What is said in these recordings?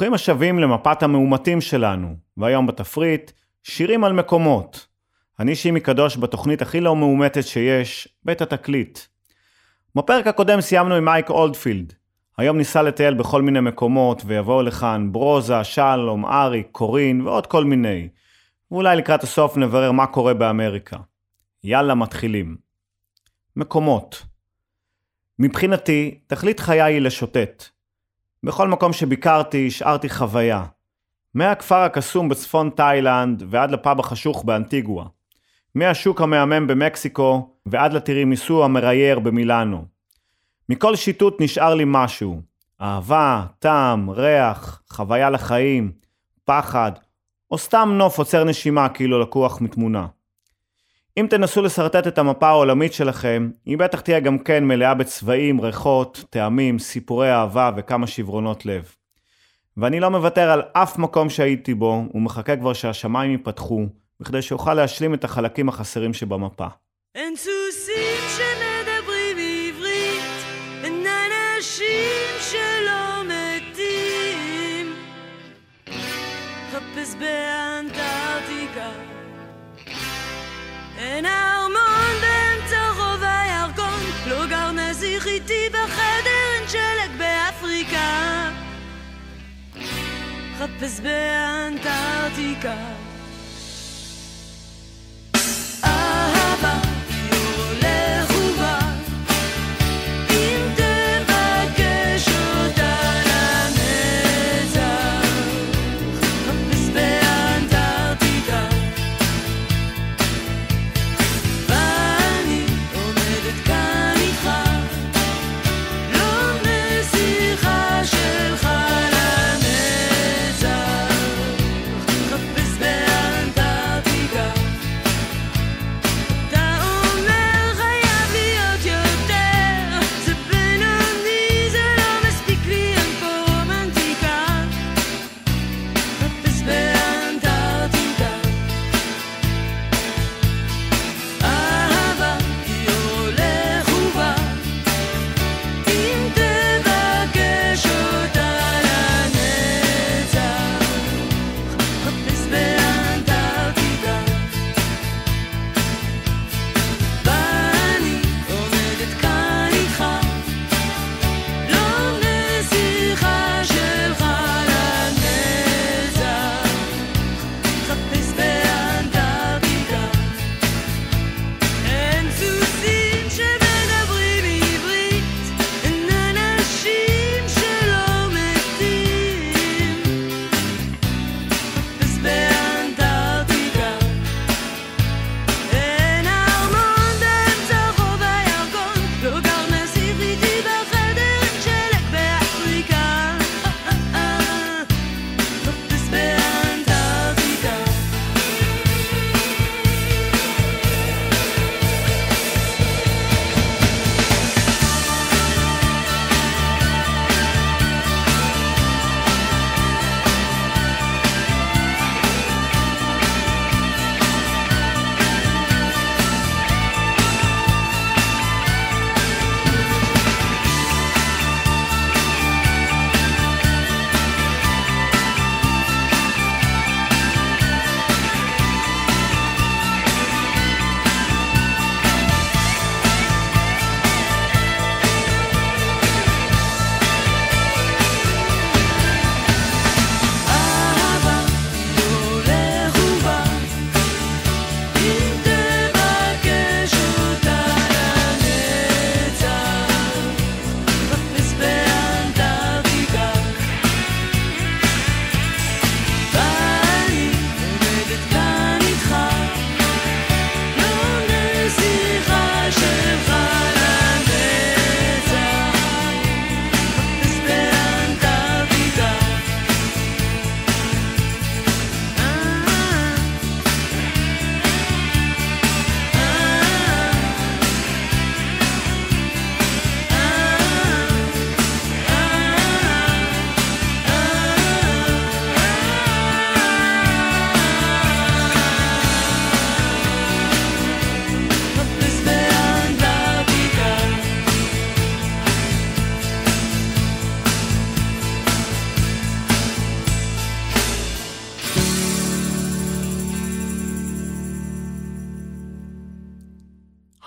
ברוכים השבים למפת המאומתים שלנו, והיום בתפריט, שירים על מקומות. אני שימי קדוש בתוכנית הכי לא מאומתת שיש, בית התקליט. בפרק הקודם סיימנו עם מייק אולדפילד. היום ניסה לטייל בכל מיני מקומות, ויבואו לכאן ברוזה, שלום, אריק, קורין ועוד כל מיני. ואולי לקראת הסוף נברר מה קורה באמריקה. יאללה, מתחילים. מקומות. מבחינתי, תכלית חיי היא לשוטט. בכל מקום שביקרתי השארתי חוויה. מהכפר הקסום בצפון תאילנד ועד לפאב החשוך באנטיגואה. מהשוק המהמם במקסיקו ועד לטירימיסו המראייר במילאנו. מכל שיטוט נשאר לי משהו. אהבה, טעם, ריח, חוויה לחיים, פחד, או סתם נוף עוצר נשימה כאילו לקוח מתמונה. אם תנסו לשרטט את המפה העולמית שלכם, היא בטח תהיה גם כן מלאה בצבעים, ריחות, טעמים, סיפורי אהבה וכמה שברונות לב. ואני לא מוותר על אף מקום שהייתי בו, ומחכה כבר שהשמיים ייפתחו, בכדי שאוכל להשלים את החלקים החסרים שבמפה. אין סוסים שמדברים עברית, אין אנשים שלא מתים. חפש באנטארקטיקה אין חפש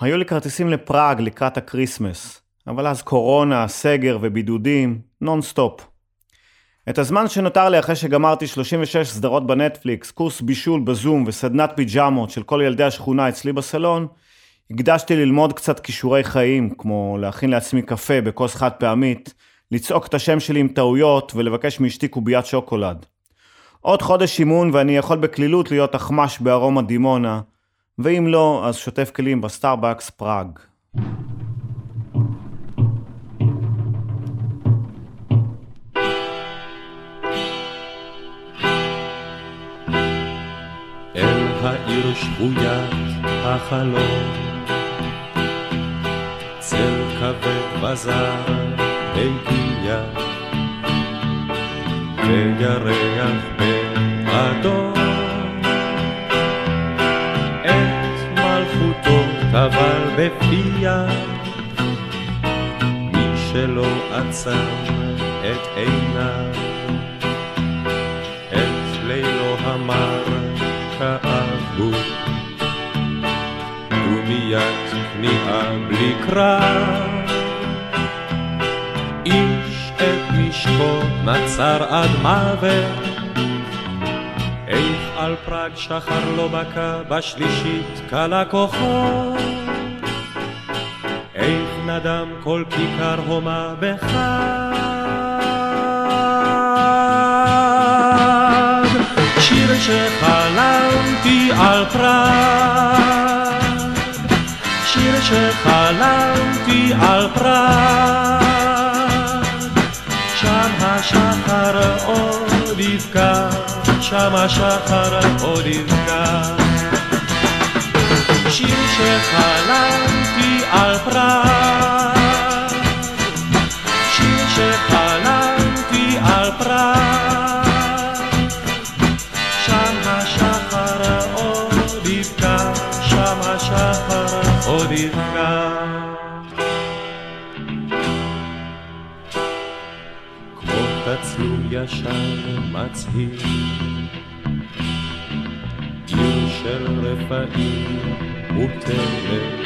היו לי כרטיסים לפראג לקראת הקריסמס, אבל אז קורונה, סגר ובידודים, נונסטופ. את הזמן שנותר לי אחרי שגמרתי 36 סדרות בנטפליקס, קורס בישול בזום וסדנת פיג'מות של כל ילדי השכונה אצלי בסלון, הקדשתי ללמוד קצת כישורי חיים, כמו להכין לעצמי קפה בכוס חד פעמית, לצעוק את השם שלי עם טעויות ולבקש מאשתי קוביית שוקולד. עוד חודש אימון ואני יכול בקלילות להיות אחמ"ש בארומה דימונה, ואם לא, אז שוטף כלים בסטארבקס פראג. העיר שבוית החלום צל כבד וזר הגיע וירח באדום טבל בפיה מי שלא עצם את עיניו את לילו המר כאבו. דומיית כניעה בלי קרב איש את משקו נצר עד מוות על פראג שחר לא בקע בשלישית קלה כוחו איך נדם כל כיכר הומה בחג. שיר שחלמתי על פראג. שיר שחלמתי על פראג שם השחר עוד יבקע שיר שחלמתי על פראג. שיר שחלמתי על פראג. שם השחר עוד יבקע שם השחר עוד יבקע כמו תצלום ישן מצהיר של רפאים מוטלת.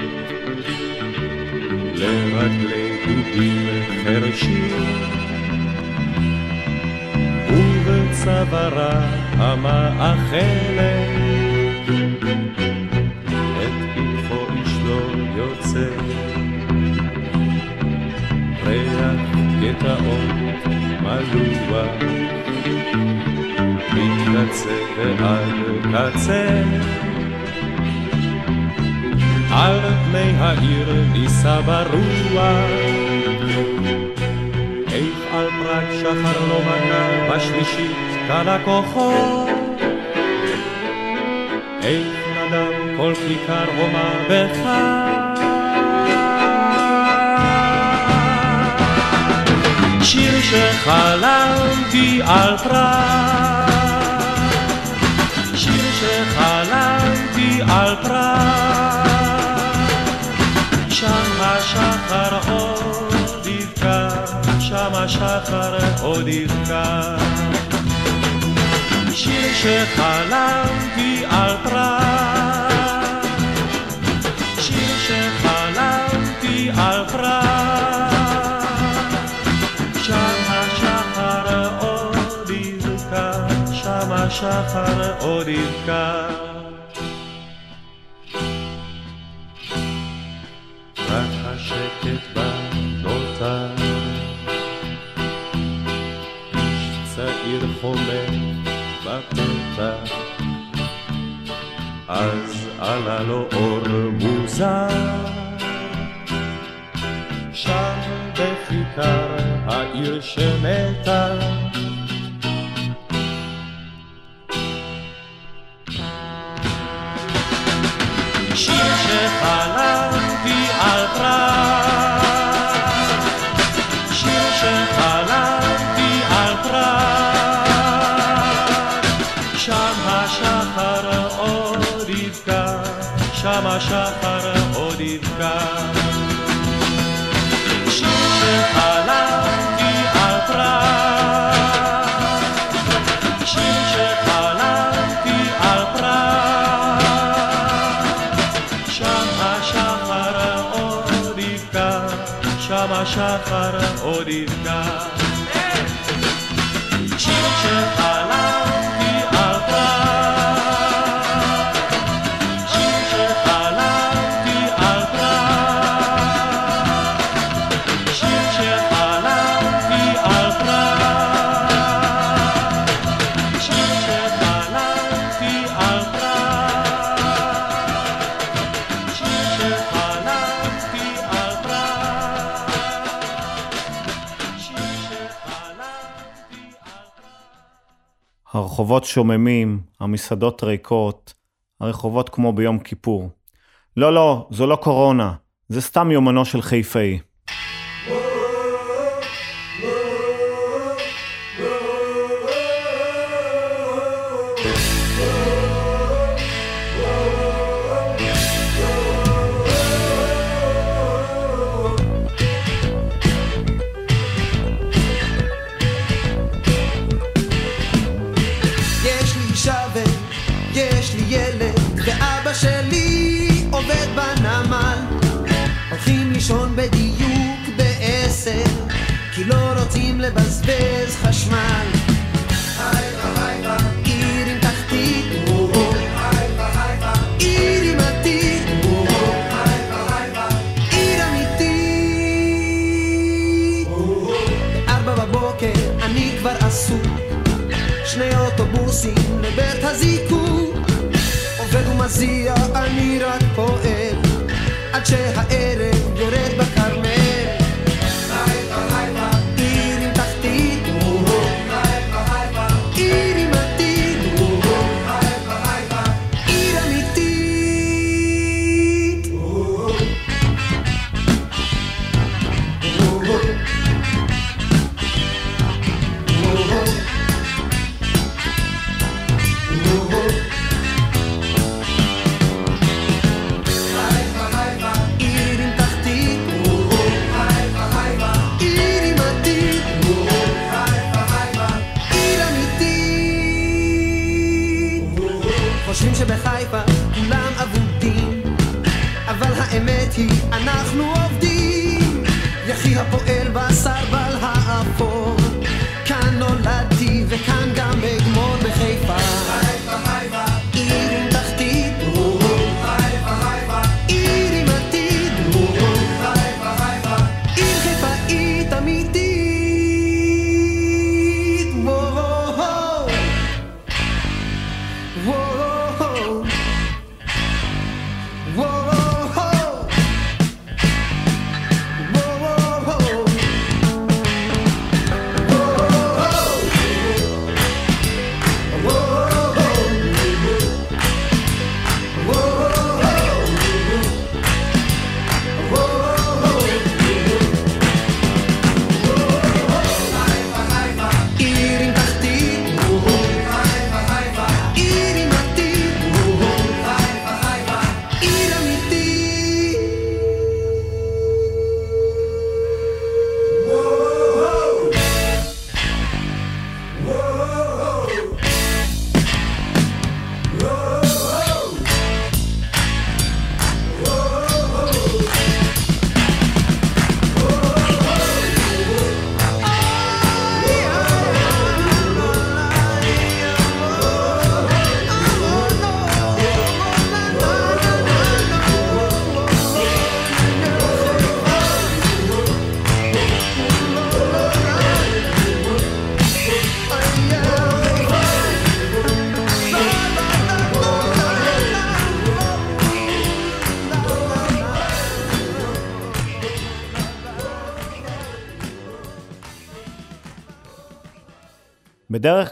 לרגלי דודים חרשים ובצווארה המאכלת. את פתחו איש לא יוצא. ריח גטאות מלוח מקצה ועד קצה. על פני העיר נישא ברוח. איך על פרק שחר לא מגע בשלישית קלה כוחו איך נדם כל כיכר הומה בחג שיר שחלמתי על פראג שחלמתי על פראג שם השחר עוד יבקע שם השחר עוד יבקע. שיר שחלמתי על פראג שיר שחלמתי על פראג שם השחר עוד יבקע, שם השחר עוד יבקע. חומר בפתח, אז עלה לו אור מוזר. שם בכיכר העיר שמתה. שיר שחלמתי על פראג שם השחר עוד יבקע. שיר שחלמתי על פרח, שיר שחלמתי על פרח, שם השחר עוד יבקע, שם השחר עוד יבקע. הרחובות שוממים, המסעדות ריקות, הרחובות כמו ביום כיפור. לא, לא, זו לא קורונה, זה סתם יומנו של חיפאי.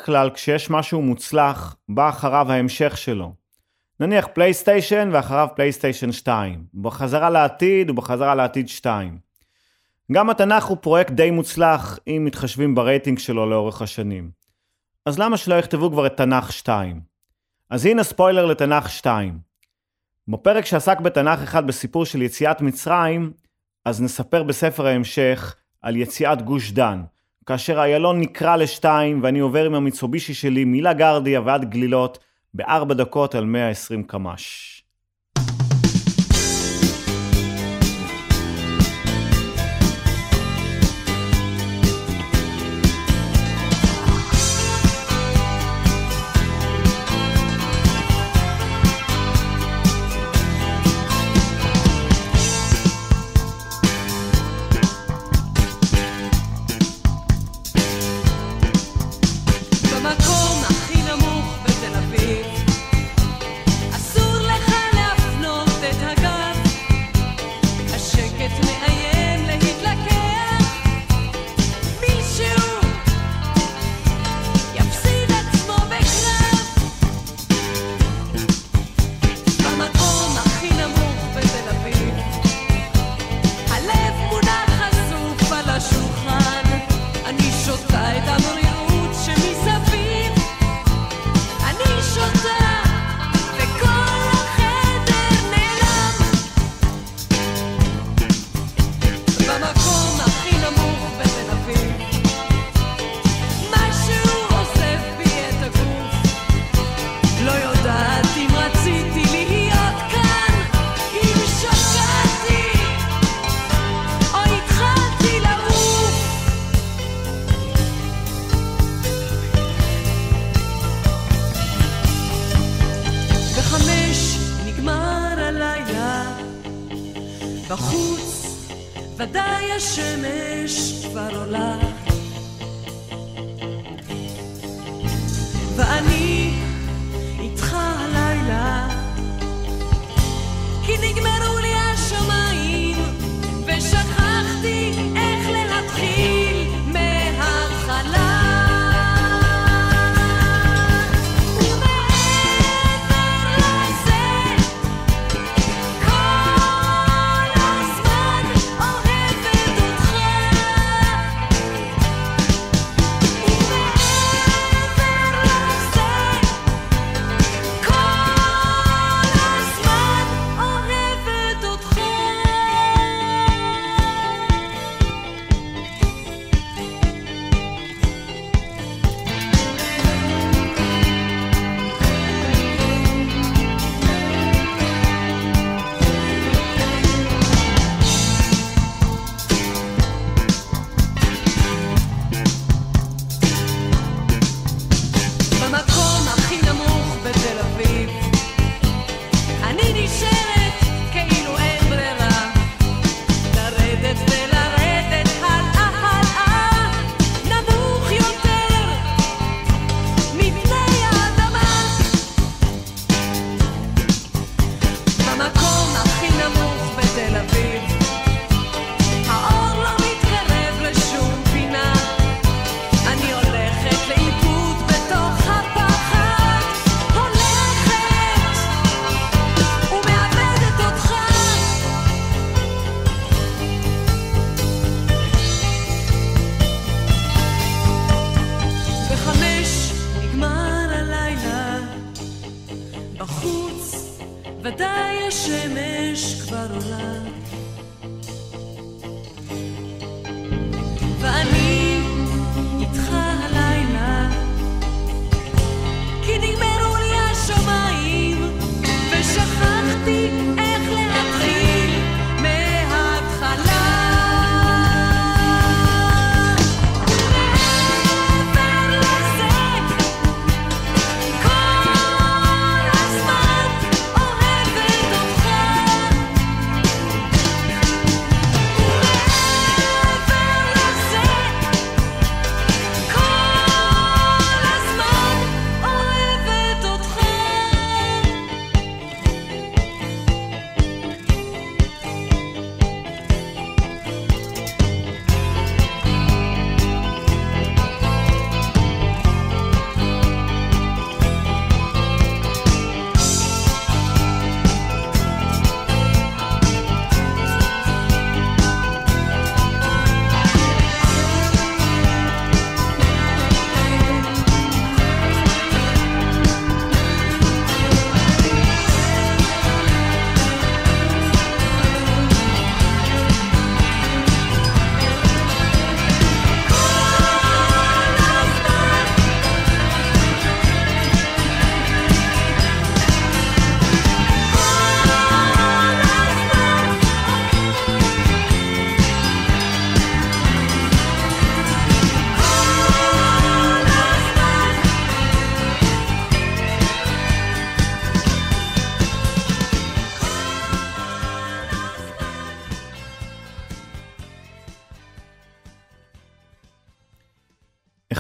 כלל כשיש משהו מוצלח, בא אחריו ההמשך שלו. נניח פלייסטיישן ואחריו פלייסטיישן 2, בחזרה לעתיד ובחזרה לעתיד 2. גם התנ"ך הוא פרויקט די מוצלח אם מתחשבים ברייטינג שלו לאורך השנים. אז למה שלא יכתבו כבר את תנ"ך 2? אז הנה ספוילר לתנ"ך 2. בפרק שעסק בתנ"ך אחד בסיפור של יציאת מצרים, אז נספר בספר ההמשך על יציאת גוש דן, כאשר איילון נקרע לשתיים ואני עובר עם המיצובישי שלי מילה גרדיה ועד גלילות בארבע דקות על 120 קמ"ש. השמש כבר עולה. ואני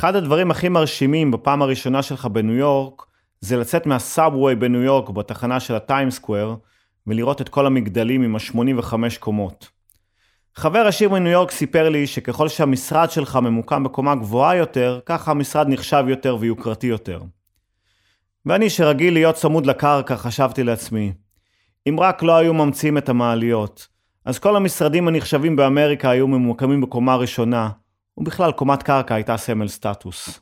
אחד הדברים הכי מרשימים בפעם הראשונה שלך בניו יורק, זה לצאת מהסאבווי בניו יורק בתחנה של הטיים סקוואר, ולראות את כל המגדלים עם ה-85 קומות. חבר עשיר מניו יורק סיפר לי שככל שהמשרד שלך ממוקם בקומה גבוהה יותר, ככה המשרד נחשב יותר ויוקרתי יותר. ואני שרגיל להיות צמוד לקרקע, חשבתי לעצמי, אם רק לא היו ממציאים את המעליות, אז כל המשרדים הנחשבים באמריקה היו ממוקמים בקומה ראשונה, ובכלל קומת קרקע הייתה סמל סטטוס.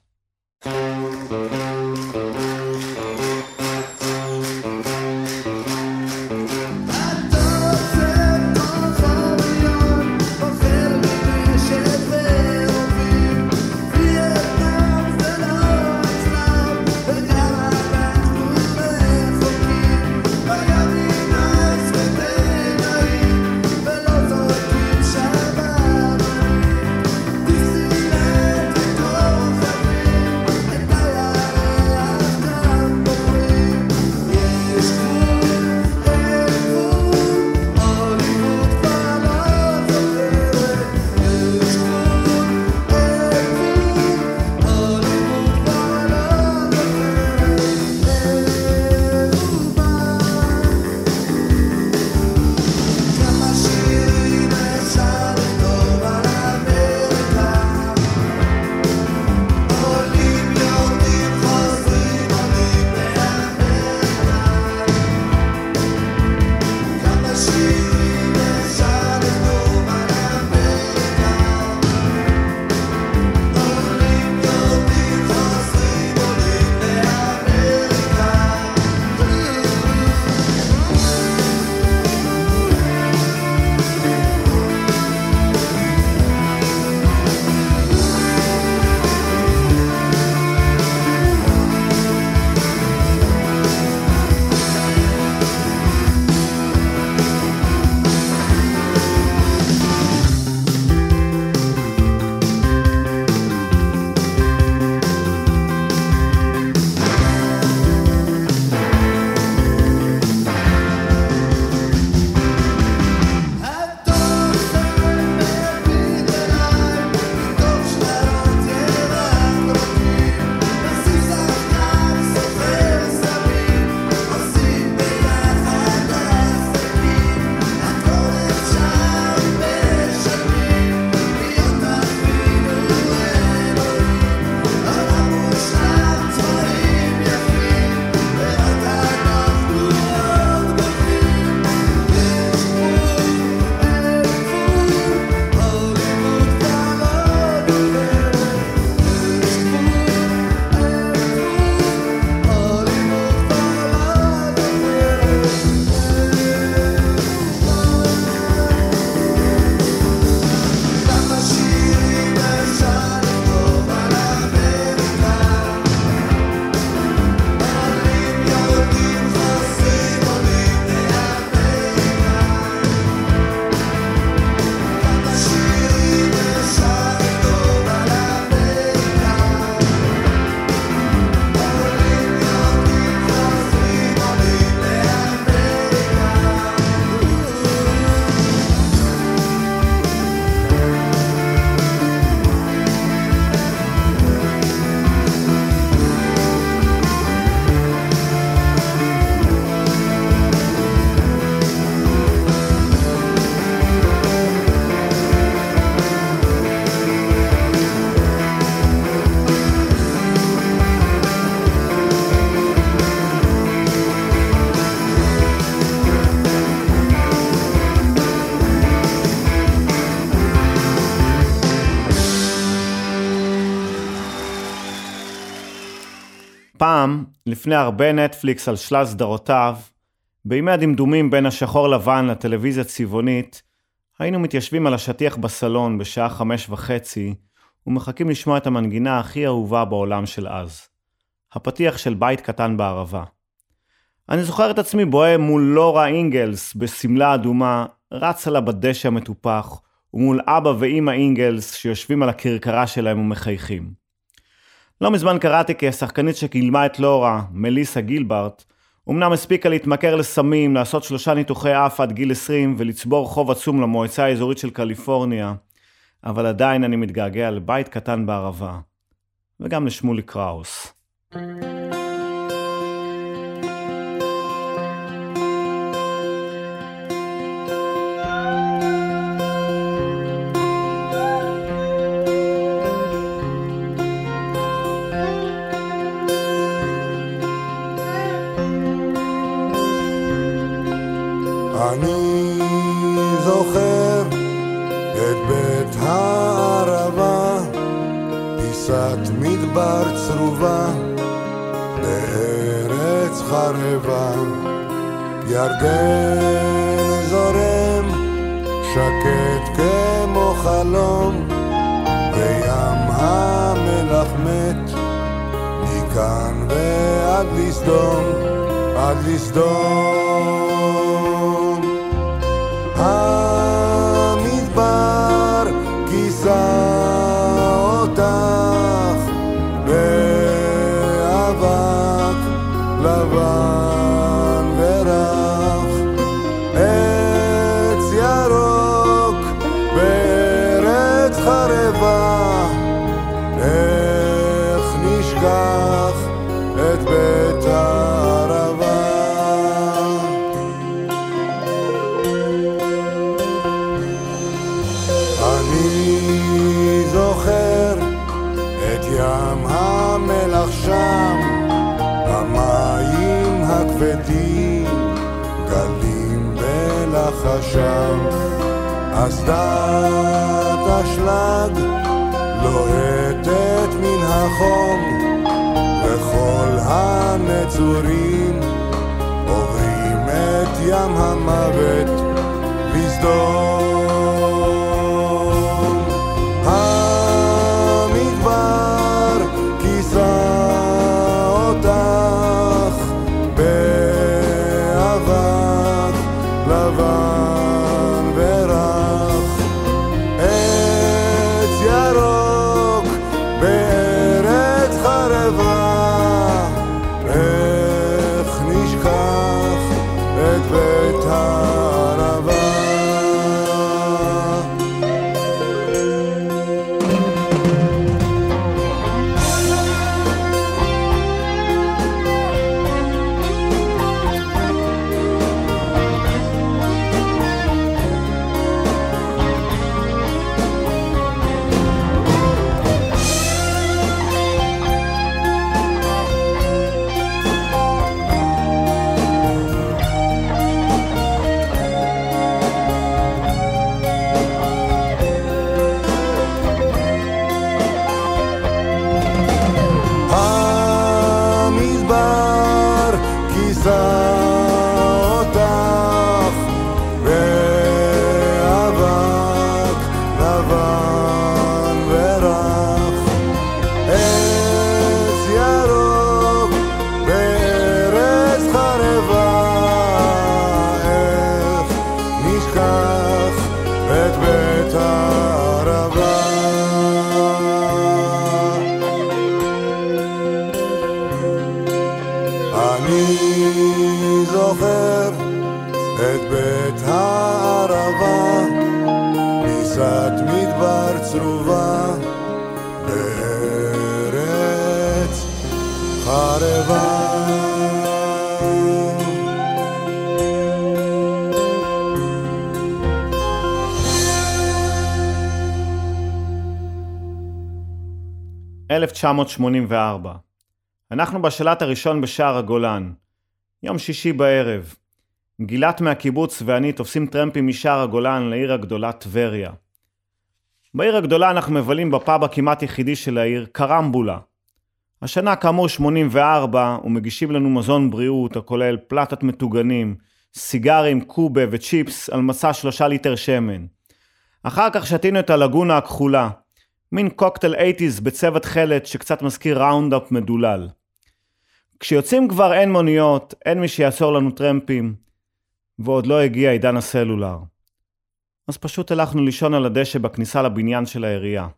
לפני הרבה נטפליקס על שלל סדרותיו, בימי הדמדומים בין השחור לבן לטלוויזיה צבעונית, היינו מתיישבים על השטיח בסלון בשעה חמש וחצי, ומחכים לשמוע את המנגינה הכי אהובה בעולם של אז. הפתיח של בית קטן בערבה. אני זוכר את עצמי בוהה מול לורה אינגלס בשמלה אדומה, רץ עלה בדשא המטופח, ומול אבא ואימא אינגלס שיושבים על הכרכרה שלהם ומחייכים. לא מזמן קראתי כי השחקנית שגילמה את לורה, מליסה גילברט, אמנם הספיקה להתמכר לסמים, לעשות שלושה ניתוחי אף עד גיל 20 ולצבור חוב עצום למועצה האזורית של קליפורניה, אבל עדיין אני מתגעגע לבית קטן בערבה. וגם לשמולי קראוס. אני חרבה. ירדן זורם, שקט כמו חלום, וים המלח מת, מכאן ועד לסדום, עד לסדום. אסדת אשלג לוהטת מן החום, וכל הנצורים עוברים את ים המוות לסדום. 1984. אנחנו בשלט הראשון בשער הגולן. יום שישי בערב. גילת מהקיבוץ ואני תופסים טרמפים משער הגולן לעיר הגדולה טבריה. בעיר הגדולה אנחנו מבלים בפאב הכמעט יחידי של העיר, קרמבולה. השנה כאמור 84, ומגישים לנו מזון בריאות הכולל פלטת מטוגנים, סיגרים, קובה וצ'יפס על מסע שלושה ליטר שמן. אחר כך שתינו את הלגונה הכחולה, מין קוקטייל 80's בצבע תכלת שקצת מזכיר ראונדאפ מדולל. כשיוצאים כבר אין מוניות, אין מי שיעצור לנו טרמפים, ועוד לא הגיע עידן הסלולר. אז פשוט הלכנו לישון על הדשא בכניסה לבניין של העירייה.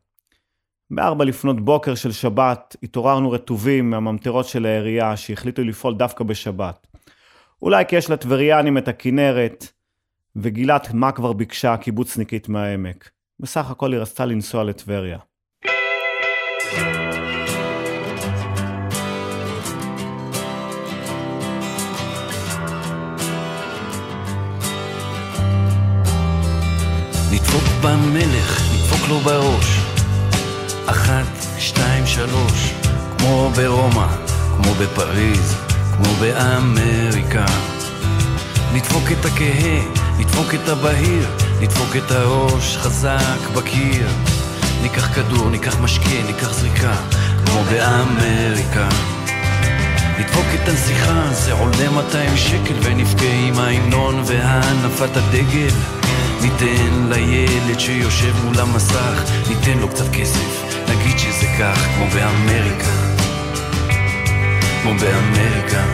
בארבע לפנות בוקר של שבת התעוררנו רטובים מהממטרות של העירייה שהחליטו לפעול דווקא בשבת. אולי כי יש לטבריאנים את הכנרת, וגילת מה כבר ביקשה הקיבוצניקית מהעמק. בסך הכל היא רצתה לנסוע לטבריה. נדפוק במלך, נדפוק לו בראש. אחת, שתיים, שלוש, כמו ברומא, כמו בפריז, כמו באמריקה. נדפוק את הכהה, נדפוק את הבהיר, נדפוק את הראש חזק בקיר. ניקח כדור, ניקח משקה, ניקח זריקה, כמו באמריקה. נדפוק את הנסיכה, זה עולה 200 שקל, ונבכה עם ההמנון והנפת הדגל. ניתן לילד שיושב מול המסך, ניתן לו קצת כסף, נגיד שזה כך, כמו באמריקה. כמו באמריקה.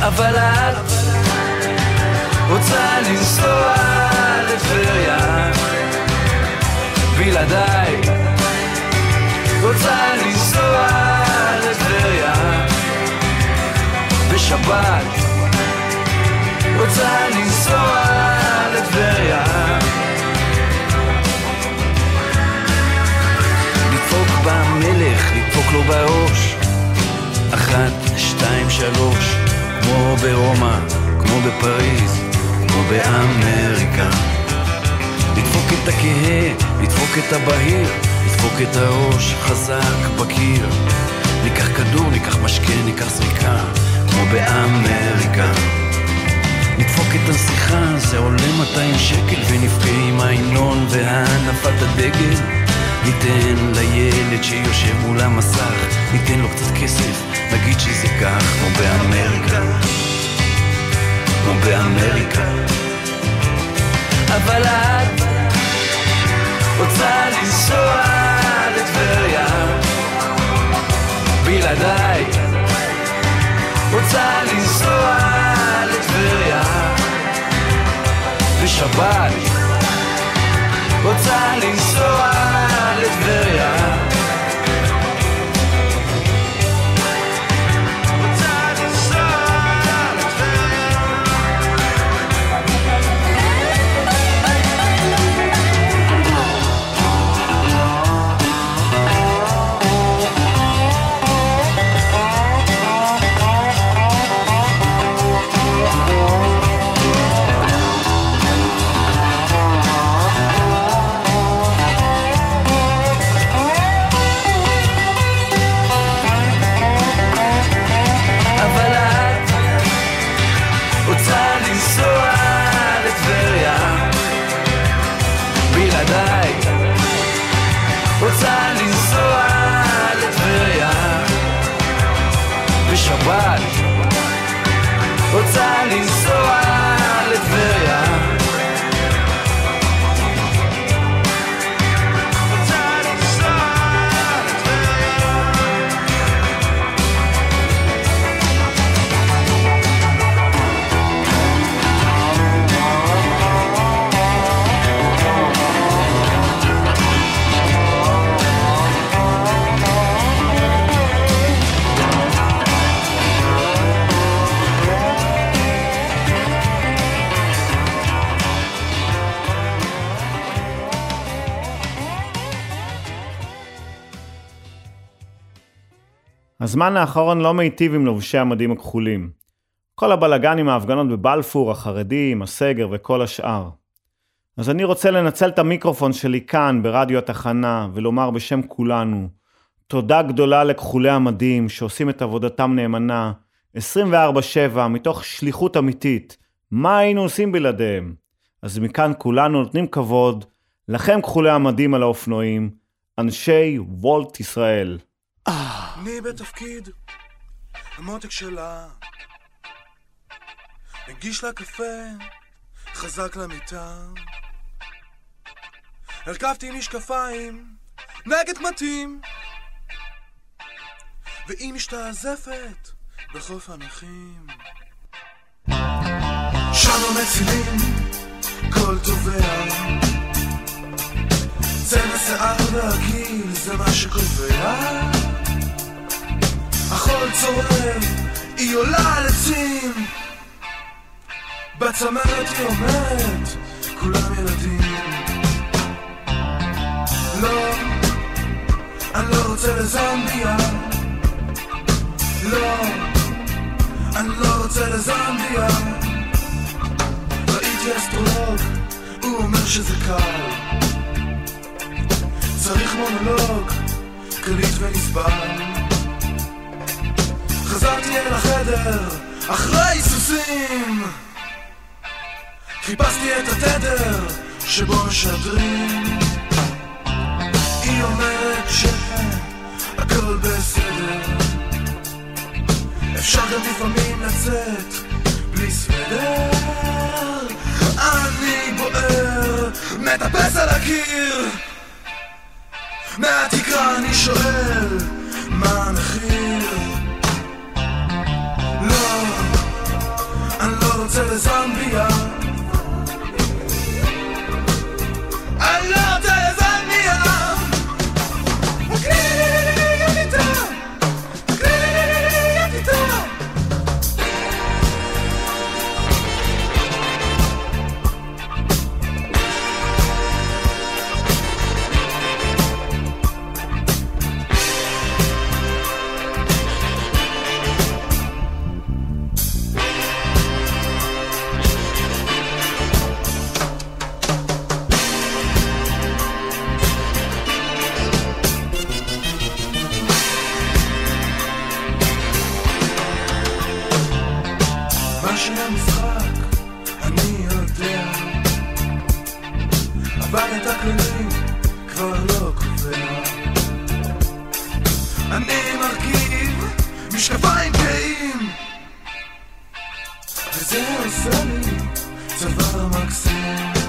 אבל את רוצה לנסוע לטבריה. בלעדיי. רוצה לנסוע לטבריה. בשבת. רוצה לנסוע לטבריה. לדפוק במלך, לדפוק לו בראש. אחת, שתיים, שלוש. כמו ברומא, כמו בפריז, כמו באמריקה לדפוק את הכהה, לדפוק את הבהיר, לדפוק את הראש חזק בקיר. ניקח כדור, ניקח משקה, ניקח זריקה, כמו באמריקה. נדפוק את הנסיכה, זה עולה 200 שקל, ונבכה עם ההמנון והנפת הדגל. ניתן לילד שיושב מול המסך, ניתן לו קצת כסף, נגיד שזה כך, כמו באמריקה. כמו באמריקה. אבל את רוצה לנסוע לטבריה. בלעדיי. רוצה לנסוע לטבריה. בשבת. רוצה לנסוע לטבריה הזמן האחרון לא מיטיב עם לובשי המדים הכחולים. כל הבלגן עם ההפגנות בבלפור, החרדים, הסגר וכל השאר. אז אני רוצה לנצל את המיקרופון שלי כאן, ברדיו התחנה, ולומר בשם כולנו, תודה גדולה לכחולי המדים שעושים את עבודתם נאמנה, 24/7, מתוך שליחות אמיתית. מה היינו עושים בלעדיהם? אז מכאן כולנו נותנים כבוד לכם כחולי המדים על האופנועים, אנשי וולט ישראל. אני בתפקיד המותק שלה. מגיש לה קפה, חזק למיטה. הרכבתי משקפיים, נגד קמטים. והיא משתעזפת בחוף הנכים. שם המצילים, כל תובע. צבע שיער והגיל זה מה שקובע. החול צורם, היא עולה על עצים. בצמרת היא אומרת, כולם ילדים. לא, אני לא רוצה לזמביה. לא, אני לא רוצה לזמביה. ראיתי אסטרולוג, הוא אומר שזה קל. צריך מונולוג, קליט ונסבל. חזרתי אל החדר, אחרי סוסים. חיפשתי את התדר שבו משדרים. היא אומרת שהכל בסדר. אפשר גם לפעמים לצאת בלי סוודר. אני בוער, מטפס על הקיר. מהתקרה אני שואל, מה המחיר? לא, אני לא רוצה לזמביה. קובע. אני מרכיב משקפיים גאים, וזה עושה לי צוואר מקסים.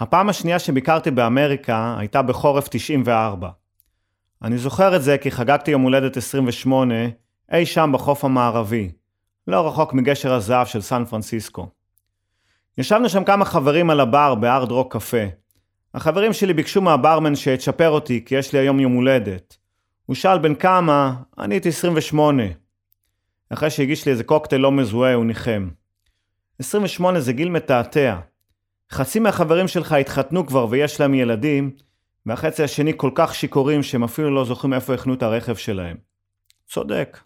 הפעם השנייה שביקרתי באמריקה הייתה בחורף 94. אני זוכר את זה כי חגגתי יום הולדת 28 אי שם בחוף המערבי, לא רחוק מגשר הזהב של סן פרנסיסקו. ישבנו שם כמה חברים על הבר בארד רוק קפה. החברים שלי ביקשו מהברמן שיצ'פר אותי כי יש לי היום יום הולדת. הוא שאל בן כמה, אני הייתי 28. אחרי שהגיש לי איזה קוקטייל לא מזוהה הוא ניחם. 28 זה גיל מתעתע. חצי מהחברים שלך התחתנו כבר ויש להם ילדים, והחצי השני כל כך שיכורים שהם אפילו לא זוכרים איפה החנו את הרכב שלהם. צודק.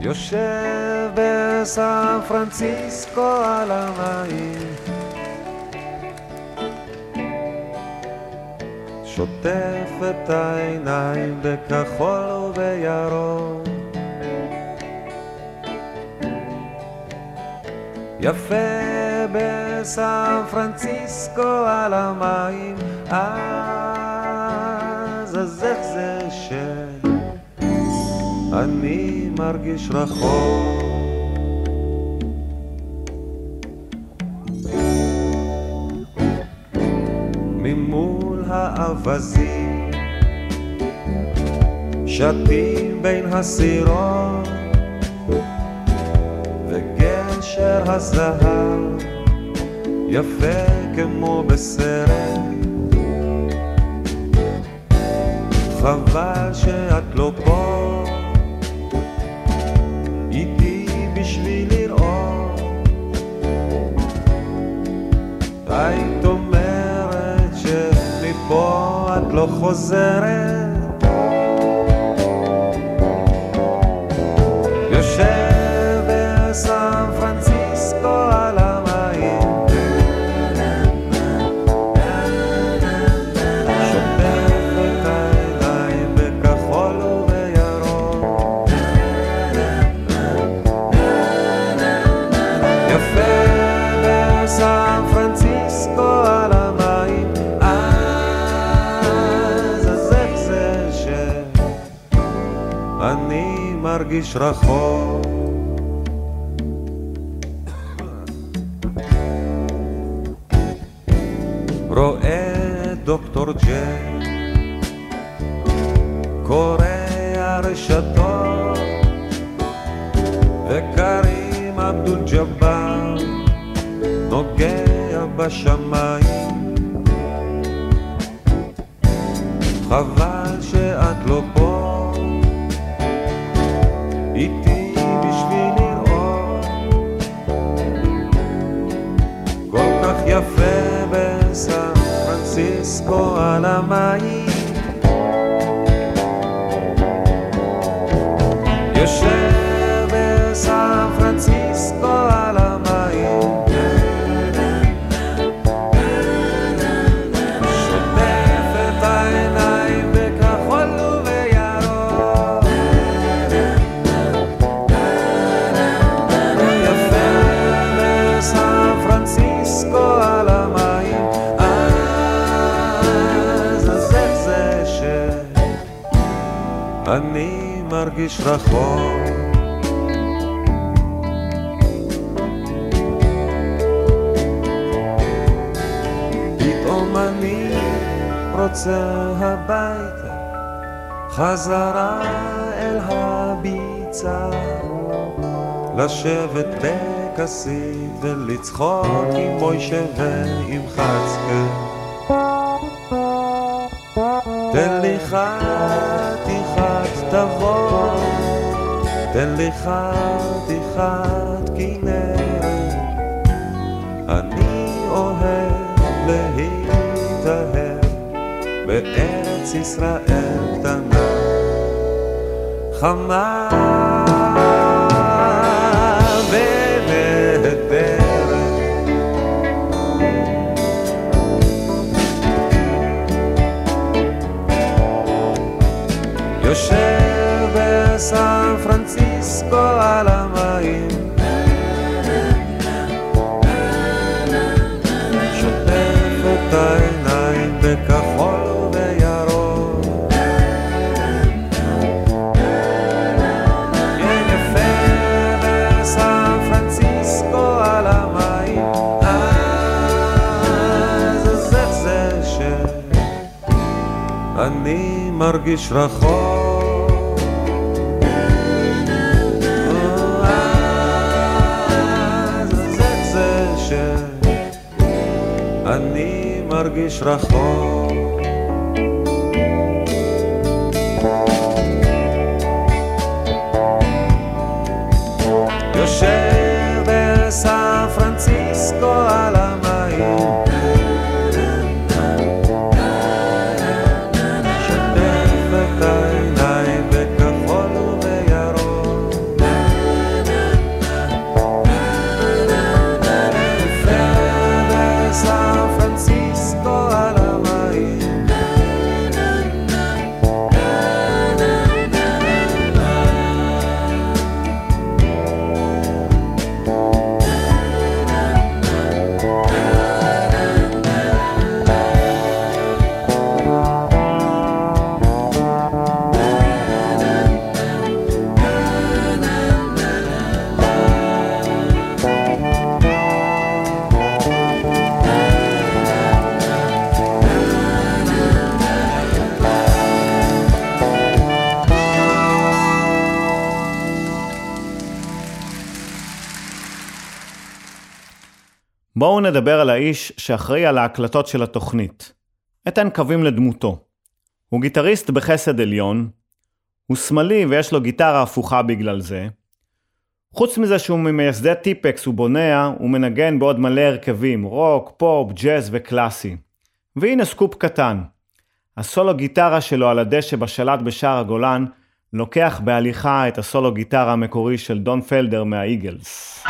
יושב בסן פרנסיסקו על המים שוטף את העיניים בכחול ובירוק. יפה בסן פרנסיסקו על המים אז אז איך זה שאני מרגיש רחוק. ממול האווזים שתים בין הסירות וגשר הזהב יפה כמו בסרט חבל את מרגיש רחוק. רואה דוקטור ג'ק קורא הרשתות וקרים אבדול ג'באר נוגע בשמיים חזרה אל הביצה לשבת בכסית ולצחוק עם מוישה ועם חצקה תן לי חתיכת תבוא תן לי חתיכת כנרת. אני אוהב להתאהב בארץ ישראל קטנה חמה מרגיש רחוק. שאני מרגיש רחוק נדבר על האיש שאחראי על ההקלטות של התוכנית. אתן קווים לדמותו. הוא גיטריסט בחסד עליון, הוא שמאלי ויש לו גיטרה הפוכה בגלל זה. חוץ מזה שהוא ממייסדי טיפקס, הוא מנגן בעוד מלא הרכבים, רוק, פופ, ג'אז וקלאסי. והנה סקופ קטן. הסולו גיטרה שלו על הדשא בשלט בשער הגולן, לוקח בהליכה את הסולו גיטרה המקורי של דון פלדר מהאיגלס.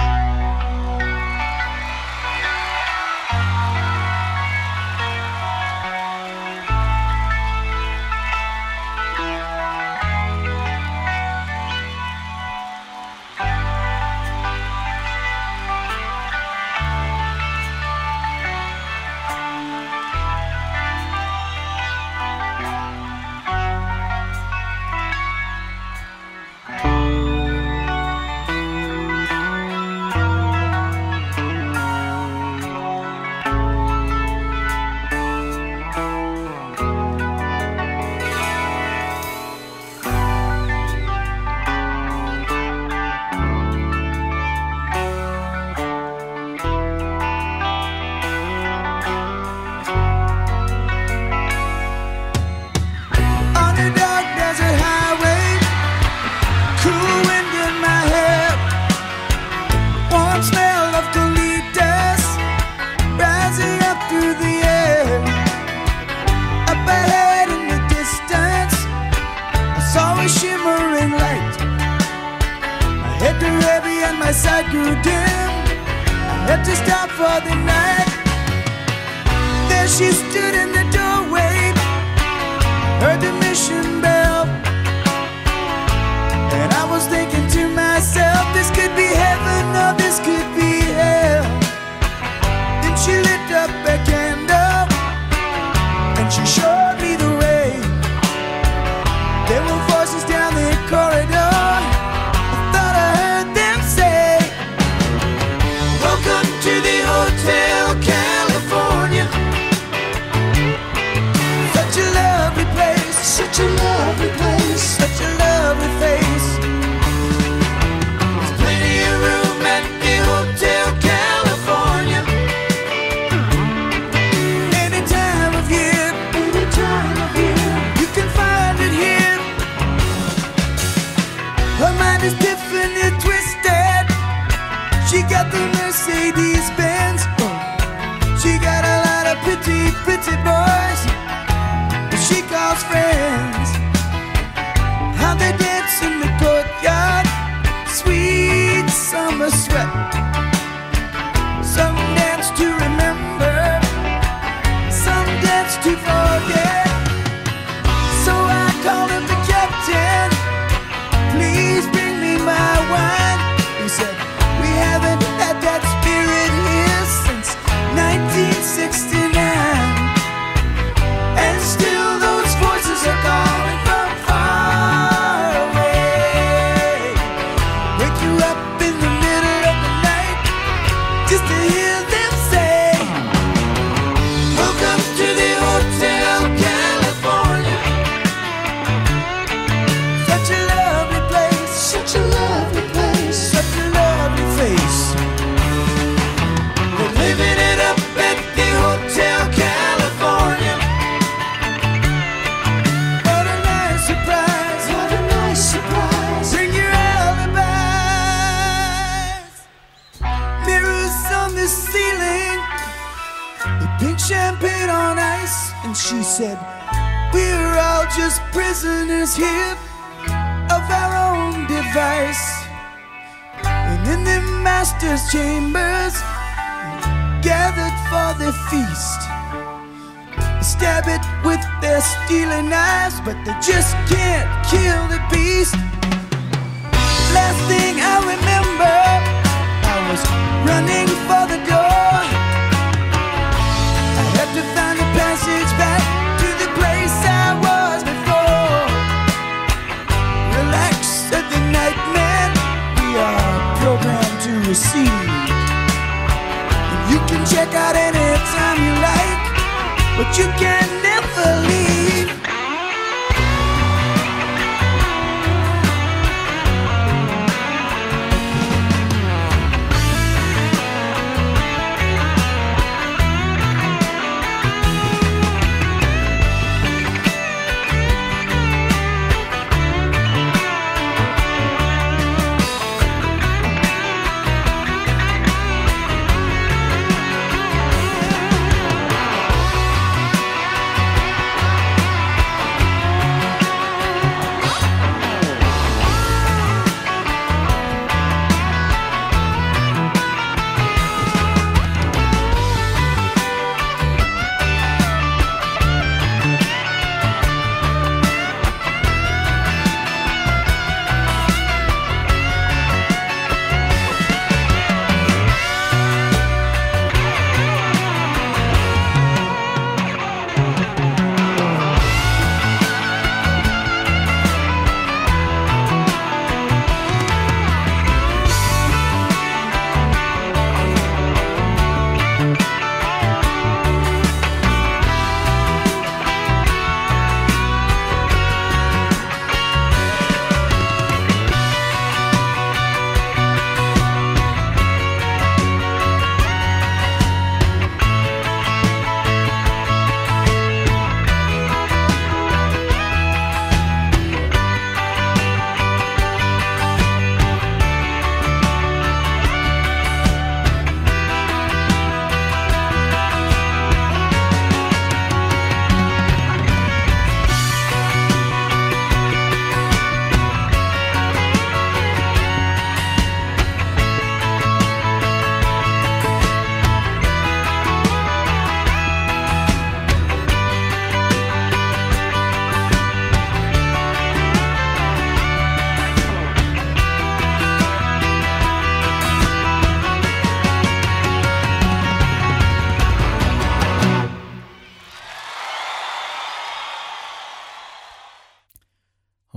knives, but they just can't kill the beast. Last thing I remember, I was running for the door. I had to find a passage back to the place I was before. Relax, said the nightmare. We are programmed to receive. You can check out anytime you like, but you can never leave.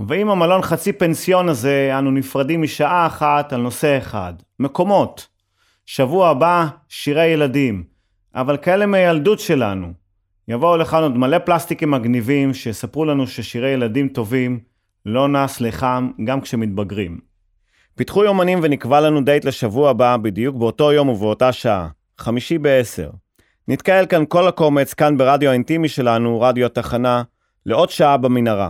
ועם המלון חצי פנסיון הזה, אנו נפרדים משעה אחת על נושא אחד, מקומות. שבוע הבא, שירי ילדים, אבל כאלה מהילדות שלנו. יבואו לכאן עוד מלא פלסטיקים מגניבים שיספרו לנו ששירי ילדים טובים לא נס לחם גם כשמתבגרים. פיתחו יומנים ונקבע לנו דייט לשבוע הבא בדיוק באותו יום ובאותה שעה, חמישי בעשר. נתקהל כאן כל הקומץ כאן ברדיו האינטימי שלנו, רדיו התחנה, לעוד שעה במנהרה.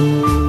Ooh.